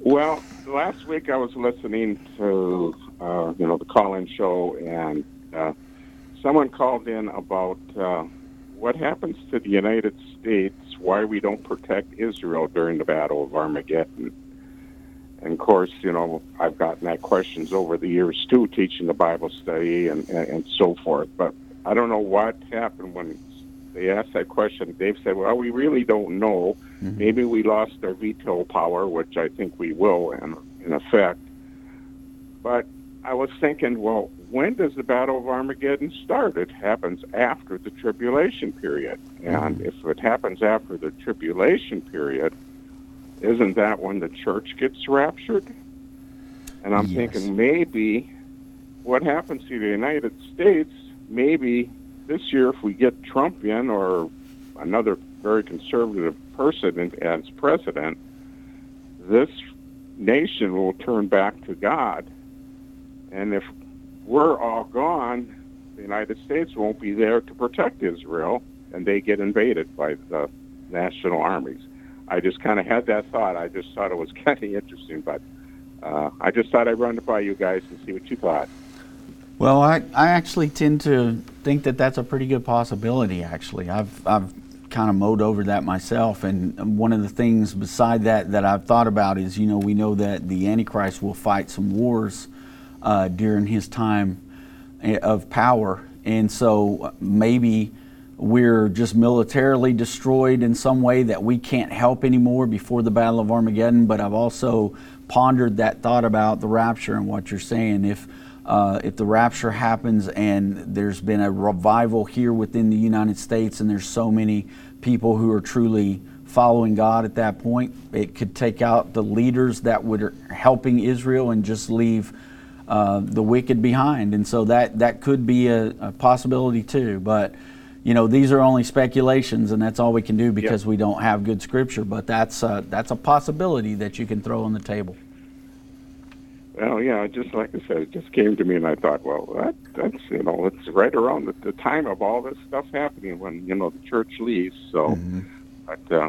Well, last week I was listening to uh, you know the call-in show, and uh, someone called in about uh, what happens to the United States, why we don't protect Israel during the Battle of Armageddon. And of course, you know I've gotten that questions over the years too, teaching the Bible study and, and, and so forth. But I don't know what happened when they asked that question. Dave said, "Well, we really don't know. Mm-hmm. Maybe we lost our veto power, which I think we will, in, in effect." But I was thinking, well, when does the Battle of Armageddon start? It happens after the tribulation period, and mm-hmm. if it happens after the tribulation period, isn't that when the church gets raptured? And I'm Yes. thinking maybe what happens to the United States, maybe this year if we get Trump in or another very conservative person as president, this nation will turn back to God. And if we're all gone, the United States won't be there to protect Israel, and they get invaded by the national armies. I just kind of had that thought. I just thought it was [LAUGHS] kind of interesting, but uh, I just thought I'd run it by you guys and see what you thought. Well, I, I actually tend to think that that's a pretty good possibility. Actually, I've I've kind of mowed over that myself, and one of the things beside that that I've thought about is you know we know that the Antichrist will fight some wars uh, during his time eh, of power, and so maybe we're just militarily destroyed in some way that we can't help anymore before the Battle of Armageddon. But I've also pondered that thought about the rapture and what you're saying. If uh, if the rapture happens and there's been a revival here within the United States and there's so many people who are truly following God at that point, it could take out the leaders that were helping Israel and just leave uh, the wicked behind. And so that that could be a, a, possibility too. But you know, these are only speculations, and that's all we can do because we don't have good scripture. But that's uh, that's a possibility that you can throw on the table. Well, yeah, just like I said, it just came to me, and I thought, well, that, that's you know, it's right around the, the time of all this stuff happening when you know the church leaves. So, mm-hmm. but uh,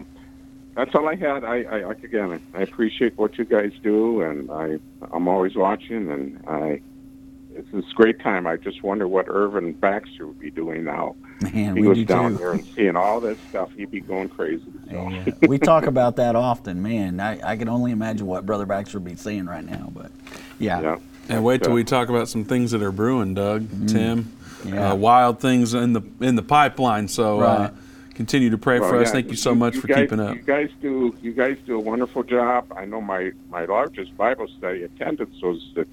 that's all I had. I, I again, I appreciate what you guys do, and I I'm always watching, and I it's this great time. I just wonder what Irvin Baxter would be doing now. [LAUGHS] Man, he we was do down too. there and seeing all that stuff. He'd be going crazy. So. [LAUGHS] Yeah. we talk about that often, man. I, I can only imagine what Brother Baxter would be saying right now, but yeah. Yeah. And wait till we talk about some things that are brewing, Doug, Tim. Mm-hmm. Yeah. Uh, wild things in the in the pipeline. So uh, continue to pray Well, for us. Thank you so much for guys, keeping up. You guys do you guys do a wonderful job. I know my my largest Bible study attendance was the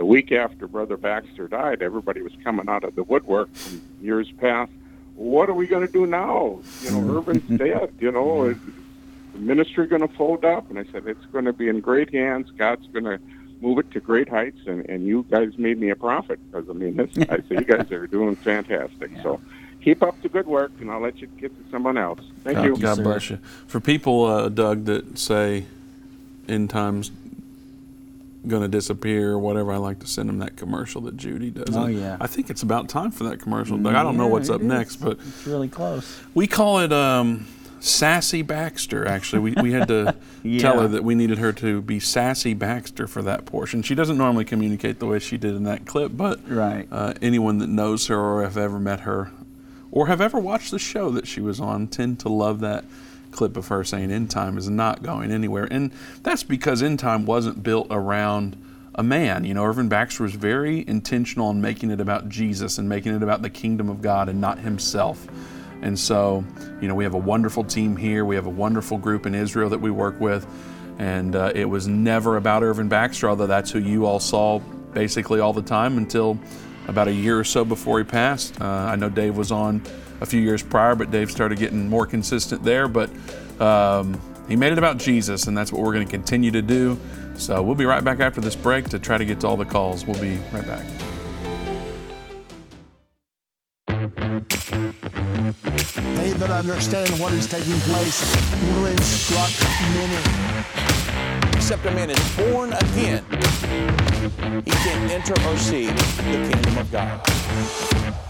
the week after Brother Baxter died. Everybody was coming out of the woodwork from years past. What are we going to do now? You know, Irvin's [LAUGHS] dead. You know, is the ministry going to fold up? And I said it's going to be in great hands. God's going to move it to great heights, and and you guys made me a prophet because I mean, this, I say you guys are doing fantastic. So. Keep up the good work, and I'll let you get to someone else. Thank God, you. God bless you. For people, uh, Doug, that say end times going to disappear or whatever, I like to send them that commercial that Judy does. Oh, yeah. I think it's about time for that commercial, Doug. I don't know what's up is. next, but It's really close. we call it um, Sassy Baxter, actually. We, we had to [LAUGHS] tell her that we needed her to be Sassy Baxter for that portion. She doesn't normally communicate the way she did in that clip, but Right. uh, anyone that knows her or have ever met her or have ever watched the show that she was on tend to love that clip of her saying end time is not going anywhere. And that's because end time wasn't built around a man. You know, Irvin Baxter was very intentional in making it about Jesus and making it about the kingdom of God and not himself. And so, you know, we have a wonderful team here. We have a wonderful group in Israel that we work with. And uh, it was never about Irvin Baxter, although that's who you all saw basically all the time until about a year or so before he passed. Uh, I know Dave was on a few years prior, but Dave started getting more consistent there. But um, he made it about Jesus, and that's what we're going to continue to do. So we'll be right back after this break to try to get to all the calls. We'll be right back. They that understand what is taking place will instruct many. Except a man is born again, he can't enter or see the kingdom of God.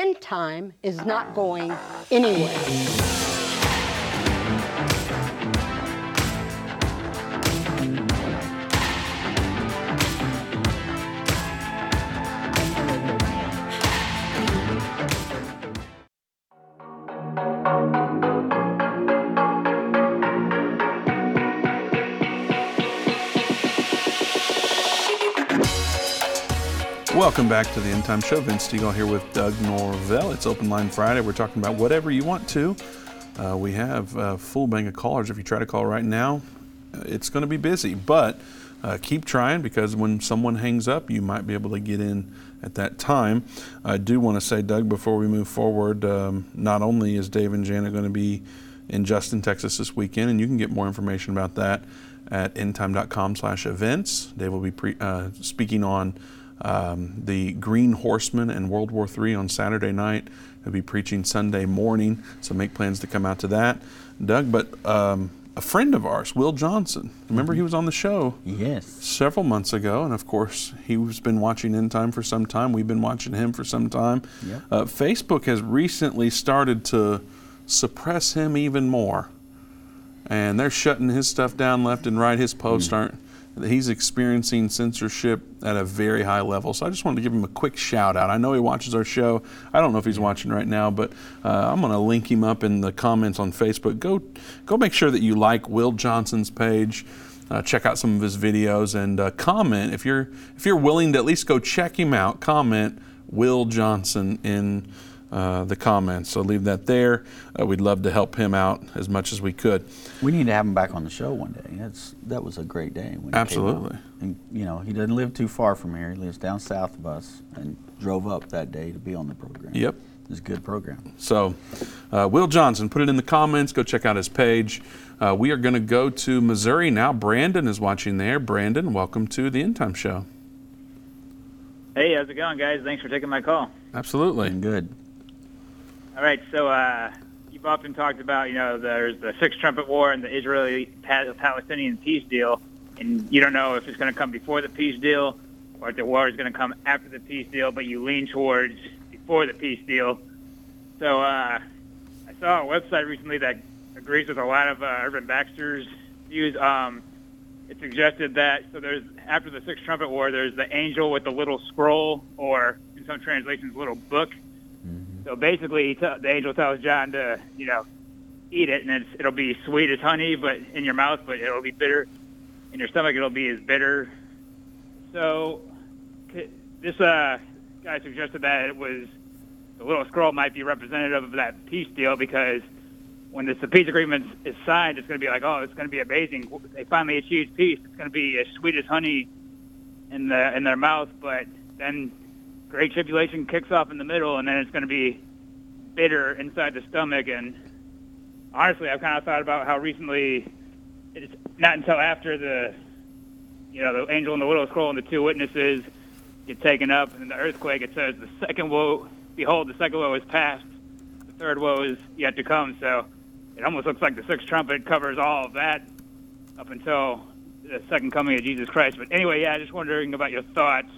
End time is not going anywhere. Welcome back to the End Time Show. Vince Stegall here with Doug Norvell. It's Open Line Friday. We're talking about whatever you want to. uh, we have a full bank of callers. If you try to call right now, uh, it's going to be busy, but uh, keep trying because when someone hangs up, you might be able to get in at that time. I do want to say, Doug, before we move forward, um, not only is Dave and Jana going to be in Justin, Texas this weekend, and you can get more information about that at endtime.com slash events. Dave will be pre- uh, speaking on um, the Green Horseman and World War III on Saturday night. He'll be preaching Sunday morning, so make plans to come out to that. Doug, but um, a friend of ours, Will Johnson. Remember, he was on the show. Yes. Several months ago, and of course, he's been watching End Time for some time. We've been watching him for some time. Yeah. Uh, Facebook has recently started to suppress him even more, and they're shutting his stuff down left and right. His posts aren't. He's experiencing censorship at a very high level. So I just wanted to give him a quick shout out. I know he watches our show. I don't know if he's watching right now, but uh, I'm going to link him up in the comments on Facebook. Go, go make sure that you like Will Johnson's page. Uh, check out some of his videos and uh, comment if you're if you're willing to at least go check him out. Comment Will Johnson in uh, the comments. So leave that there. Uh, we'd love to help him out as much as we could. We need to have him back on the show one day. That's that was a great day. When Absolutely. And, you know, he doesn't live too far from here. He lives down south of us, and drove up that day to be on the program. Yep. It's a good program. So, uh, Will Johnson, put it in the comments. Go check out his page. Uh, we are going to go to Missouri now. Brandon is watching there. Brandon, welcome to the End Time Show. Hey, how's it going, guys? Thanks for taking my call. Absolutely. Good. All right, so uh, you've often talked about, you know, there's the Six Trumpet War and the Israeli-Palestinian peace deal, and you don't know if it's going to come before the peace deal or if the war is going to come after the peace deal, but you lean towards before the peace deal. So uh, I saw a website recently that agrees with a lot of uh, Irvin Baxter's views. Um, it suggested that so there's after the Six Trumpet War, there's the angel with the little scroll, or in some translations, little book. So basically, he t- the angel tells John to, you know, eat it, and it's, it'll be sweet as honey, but in your mouth, but it'll be bitter in your stomach. It'll be as bitter. So this uh, guy suggested that it was the little scroll might be representative of that peace deal because when this, the peace agreement is signed, it's going to be like, oh, it's going to be amazing. They finally achieved peace. It's going to be as sweet as honey in the in their mouth, but then great tribulation kicks off in the middle, and then it's going to be bitter inside the stomach. And honestly, I've kind of thought about how recently it's not until after the, you know, the angel and the little scroll and the two witnesses get taken up, and the earthquake. It says the second woe, behold, the second woe is past, the third woe is yet to come. So it almost looks like the sixth trumpet covers all of that up until the second coming of Jesus Christ. But anyway, yeah, just wondering about your thoughts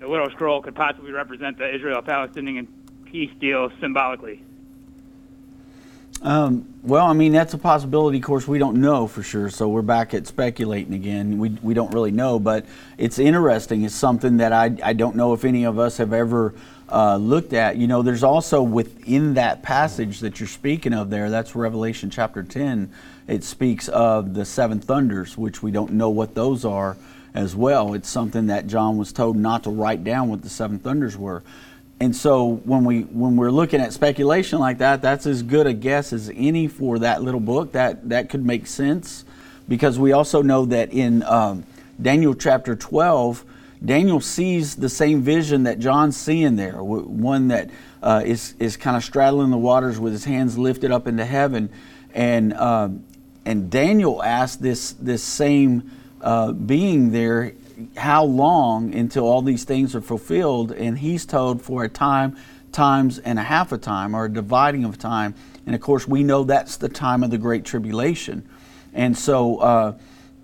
the little scroll could possibly represent the Israel-Palestinian peace deal symbolically. Um, well, I mean, that's a possibility. Of course, we don't know for sure, so we're back at speculating again. We, we don't really know, but it's interesting. It's something that I, I don't know if any of us have ever uh, looked at. You know, there's also within that passage that you're speaking of there, that's Revelation chapter 10, it speaks of the seven thunders, which we don't know what those are as well. It's something that John was told not to write down what the seven thunders were. And so when we when we're looking at speculation like that, that's as good a guess as any for that little book. That that could make sense, because we also know that in um, Daniel chapter twelve, Daniel sees the same vision that John's seeing there, one that uh, is is kind of straddling the waters with his hands lifted up into heaven, and um, and Daniel asked this this same uh, being there how long until all these things are fulfilled? And he's told for a time, times and a half a time, or a dividing of time. And of course, we know that's the time of the Great Tribulation. And so, uh,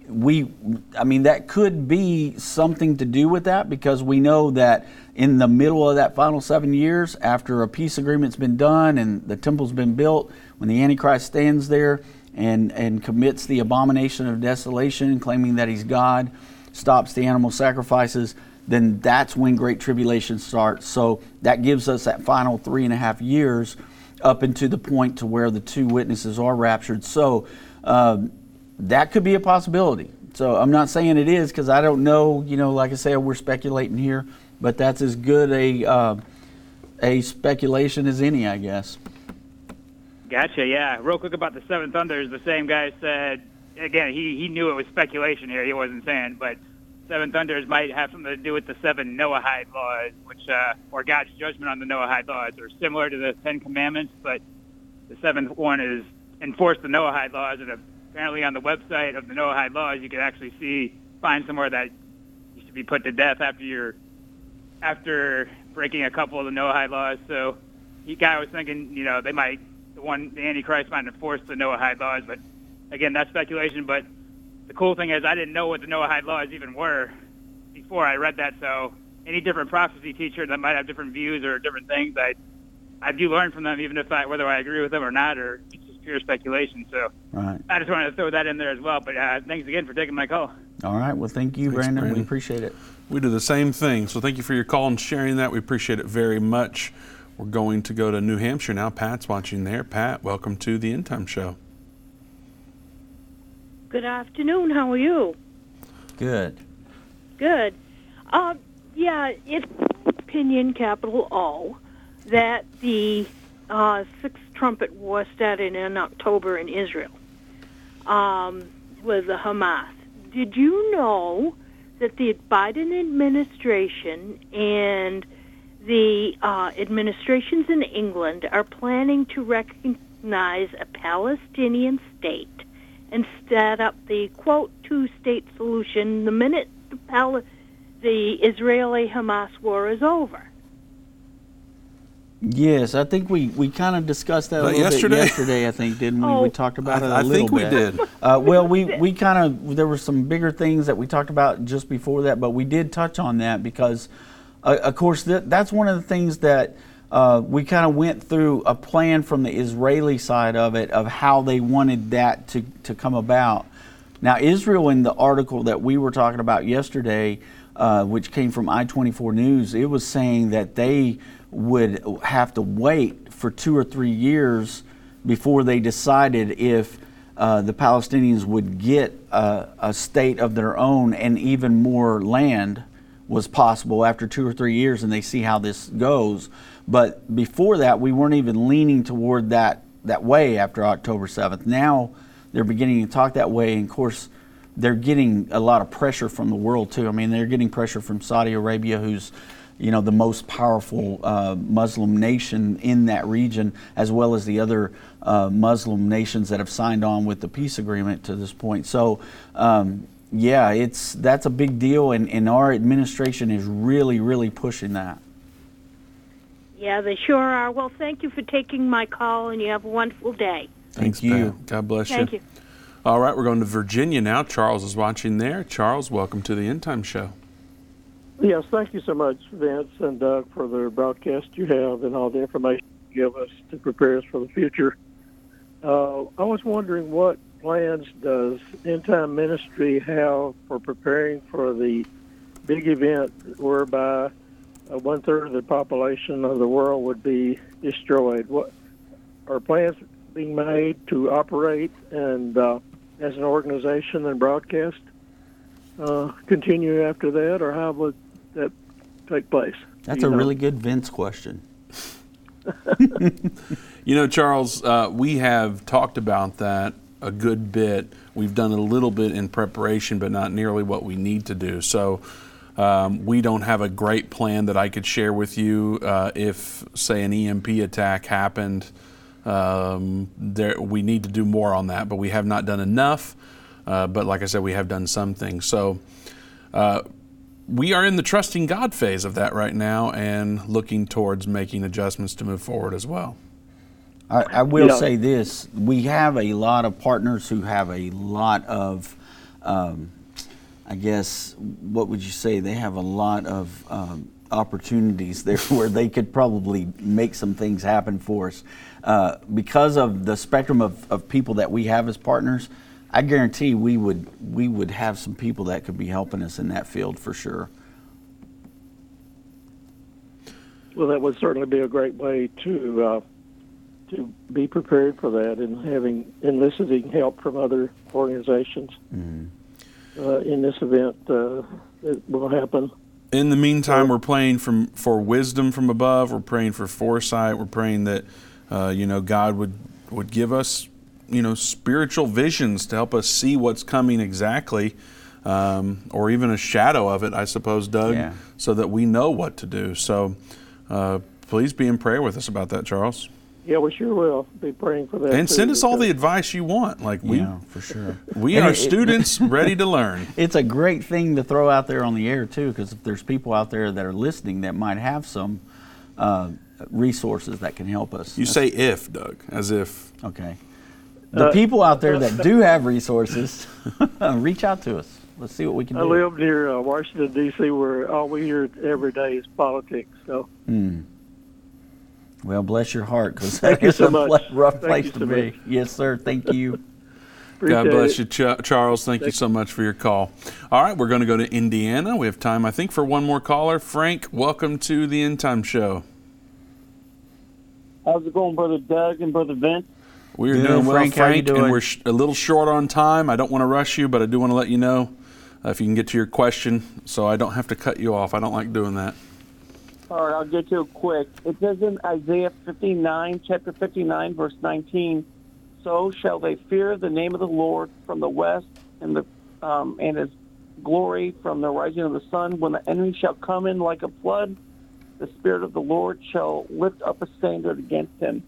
we, I mean, that could be something to do with that because we know that in the middle of that final seven years, after a peace agreement's been done and the temple's been built, when the Antichrist stands there and, and commits the abomination of desolation, claiming that he's God, stops the animal sacrifices, then that's when Great Tribulation starts. So that gives us that final three and a half years up into the point to where the two witnesses are raptured. So um, that could be a possibility. So I'm not saying it is because I don't know. You know, like I said, we're speculating here, but that's as good a uh, a speculation as any, I guess. Gotcha. Yeah. Real quick about the Seven Thunders. The same guy said again. He he knew it was speculation here. He wasn't saying, but Seven Thunders might have something to do with the seven Noahide laws, which uh, or God's judgment on the Noahide laws, are similar to the Ten Commandments, but the seventh one is enforce the Noahide laws. And apparently, on the website of the Noahide laws, you can actually see find somewhere that you should be put to death after you're after breaking a couple of the Noahide laws. So he guy was thinking, you know, they might the one the Antichrist might enforce the Noahide laws, but again, that's speculation. But the cool thing is, I didn't know what the Noahide laws even were before I read that. So any different prophecy teacher that might have different views or different things, I I do learn from them, even if I whether I agree with them or not, or it's just pure speculation. So Right. I just wanted to throw that in there as well. But uh, thanks again for taking my call. All right. Well, thank you, Thanks, Brandon. We appreciate it. We do the same thing. So thank you for your call and sharing that. We appreciate it very much. We're going to go to New Hampshire now. Pat's watching there. Pat, welcome to the End Time Show. Good afternoon. How are you? Good. Good. Uh, yeah, it's my opinion, capital O, that the uh, Sixth Trumpet War started in October in Israel um, with the Hamas. Did you know that the Biden administration and the uh, administrations in England are planning to recognize a Palestinian state and set up the quote two state solution the minute the, Pal- the Israeli Hamas war is over. Yes, I think we, we kind of discussed that a little yesterday? bit yesterday. I think didn't we? Oh. we talked about I- it a I little think we did. Uh, well, we, we kind of there were some bigger things that we talked about just before that, but we did touch on that because, uh, of course, that, that's one of the things that uh, we kind of went through a plan from the Israeli side of it of how they wanted that to to come about. Now, Israel, in the article that we were talking about yesterday, uh, which came from I 24 News, it was saying that they would have to wait for two or three years before they decided if uh, the Palestinians would get a, a state of their own and even more land was possible after two or three years and they see how this goes. But before that, we weren't even leaning toward that, that way after October 7th. Now they're beginning to talk that way. And of course, they're getting a lot of pressure from the world too. I mean, they're getting pressure from Saudi Arabia, who's you know the most powerful uh, Muslim nation in that region, as well as the other uh, Muslim nations that have signed on with the peace agreement to this point. So, um, yeah, it's that's a big deal, and, and our administration is really, really pushing that. Yeah, they sure are. Well, thank you for taking my call, and you have a wonderful day. Thanks, you. Pat. God bless Thank you. Thank you. All right, we're going to Virginia now. Charles is watching there. Charles, welcome to the End Time Show. Yes, thank you so much, Vince and Doug, for the broadcast you have and all the information you give us to prepare us for the future. Uh, I was wondering what plans does End Time Ministry have for preparing for the big event whereby uh, one third of the population of the world would be destroyed? What are plans being made to operate and uh, as an organization and broadcast uh, continue after that, or how would that take place? That's a know? really good Vince question. [LAUGHS] You know, Charles, uh, we have talked about that a good bit. We've done a little bit in preparation, but not nearly what we need to do. So um, we don't have a great plan that I could share with you uh, if, say, an EMP attack happened. Um, there, we need to do more on that, but we have not done enough. Uh, but like I said, we have done some things. So uh, we are in the trusting God phase of that right now and looking towards making adjustments to move forward as well. I, I will Yeah. say this: we have a lot of partners who have a lot of, um, I guess, what would you say? They have a lot of um, opportunities [LAUGHS] there where they could probably make some things happen for us uh, because of the spectrum of, of people that we have as partners. I guarantee we would we would have some people that could be helping us in that field for sure. Well, that would certainly be a great way to uh, to be prepared for that, and having enlisting help from other organizations uh, in this event uh, that will happen. In the meantime, we're praying from for wisdom from above. We're praying for foresight. We're praying that uh, you know God would would give us, you know, spiritual visions to help us see what's coming exactly, um, or even a shadow of it, I suppose, Doug, Yeah. so that we know what to do. So uh, please be in prayer with us about that, Charles. Yeah, we sure will be praying for that. And too, send us all the advice you want. Like we, Yeah, for sure. we And are it- it- students [LAUGHS] ready to learn. It's a great thing to throw out there on the air too, because if there's people out there that are listening that might have some uh, resources that can help us. You say if, Doug, as if. Okay. The Uh, people out there that [LAUGHS] do have resources, [LAUGHS] reach out to us. Let's see what we can I do. I live near uh, Washington D.C., where all we hear every day is politics. So Hmm. Well, bless your heart, because Thank [LAUGHS] you so a much. rough Thank place to so be. much. Yes, sir. Thank you. [LAUGHS] God bless it. you, Ch- Charles. Thank you so much for your call. All right, we're going to go to Indiana. We have time, I think, for one more caller. Frank, welcome to the End Time Show. How's it going, Brother Doug and Brother Vince? We are Good, doing well, Frank. Frank, doing? and we're sh- a little short on time. I don't want to rush you, but I do want to let you know uh, if you can get to your question, so I don't have to cut you off. I don't like doing that. All right, I'll get to it quick. It says in Isaiah 59, chapter 59, verse 19, "So shall they fear the name of the Lord from the west, and the um, and His glory from the rising of the sun. When the enemy shall come in like a flood, the Spirit of the Lord shall lift up a standard against him."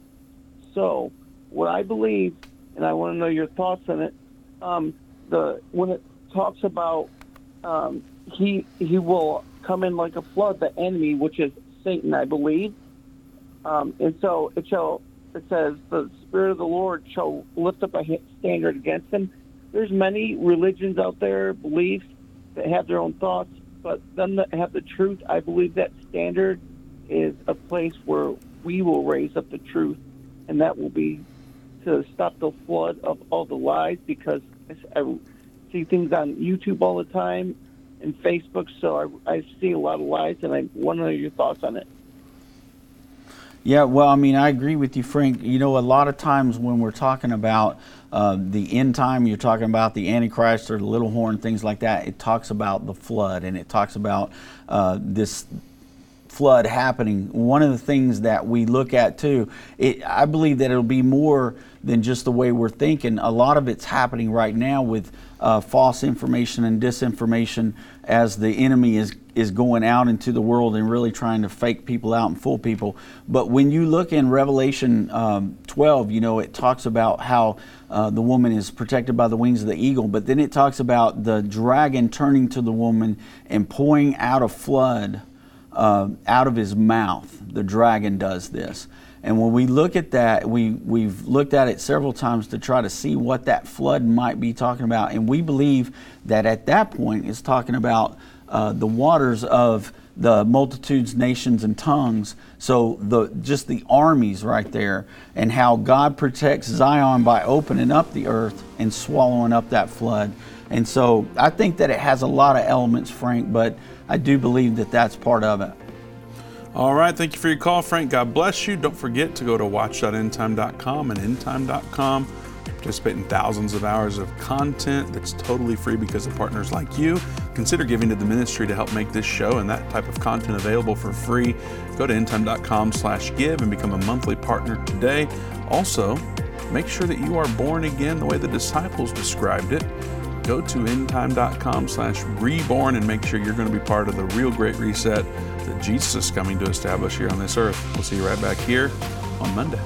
So, what I believe, and I want to know your thoughts on it, um, the when it talks about um, he he will come in like a flood, the enemy, which is Satan, I believe. Um, and so it shall it says the spirit of the Lord shall lift up a standard against him. There's many religions out there, beliefs that have their own thoughts, but them that have the truth, I believe that standard is a place where we will raise up the truth, and that will be to stop the flood of all the lies because I see things on YouTube all the time and Facebook, so I, I see a lot of lies, and I want to know your thoughts on it. Yeah, well, I mean, I agree with you, Frank. You know, a lot of times when we're talking about uh, the end time, you're talking about the Antichrist or the little horn, things like that. It talks about the flood and it talks about uh, this flood happening. One of the things that we look at too, it, I believe that it'll be more than just the way we're thinking. A lot of it's happening right now with uh, false information and disinformation as the enemy is is going out into the world and really trying to fake people out and fool people. But when you look in Revelation um, 12, you know, it talks about how uh, the woman is protected by the wings of the eagle, but then it talks about the dragon turning to the woman and pouring out a flood uh, out of his mouth. The dragon does this. And when we look at that, we, we've looked at it several times to try to see what that flood might be talking about. And we believe that at that point it's talking about uh, the waters of the multitudes, nations, and tongues. So the just the armies right there, and how God protects Zion by opening up the earth and swallowing up that flood. And so I think that it has a lot of elements, Frank, but I do believe that that's part of it. All right, thank you for your call, Frank. God bless you. Don't forget to go to watch.endtime.com and endtime.com participate in thousands of hours of content that's totally free because of partners like you. Consider giving to the ministry to help make this show and that type of content available for free. Go to endtime.com slash give and become a monthly partner today. Also, make sure that you are born again the way the disciples described it go to endtime.com slash reborn and make sure you're going to be part of the real great reset that jesus is coming to establish here on this earth. We'll see you right back here on monday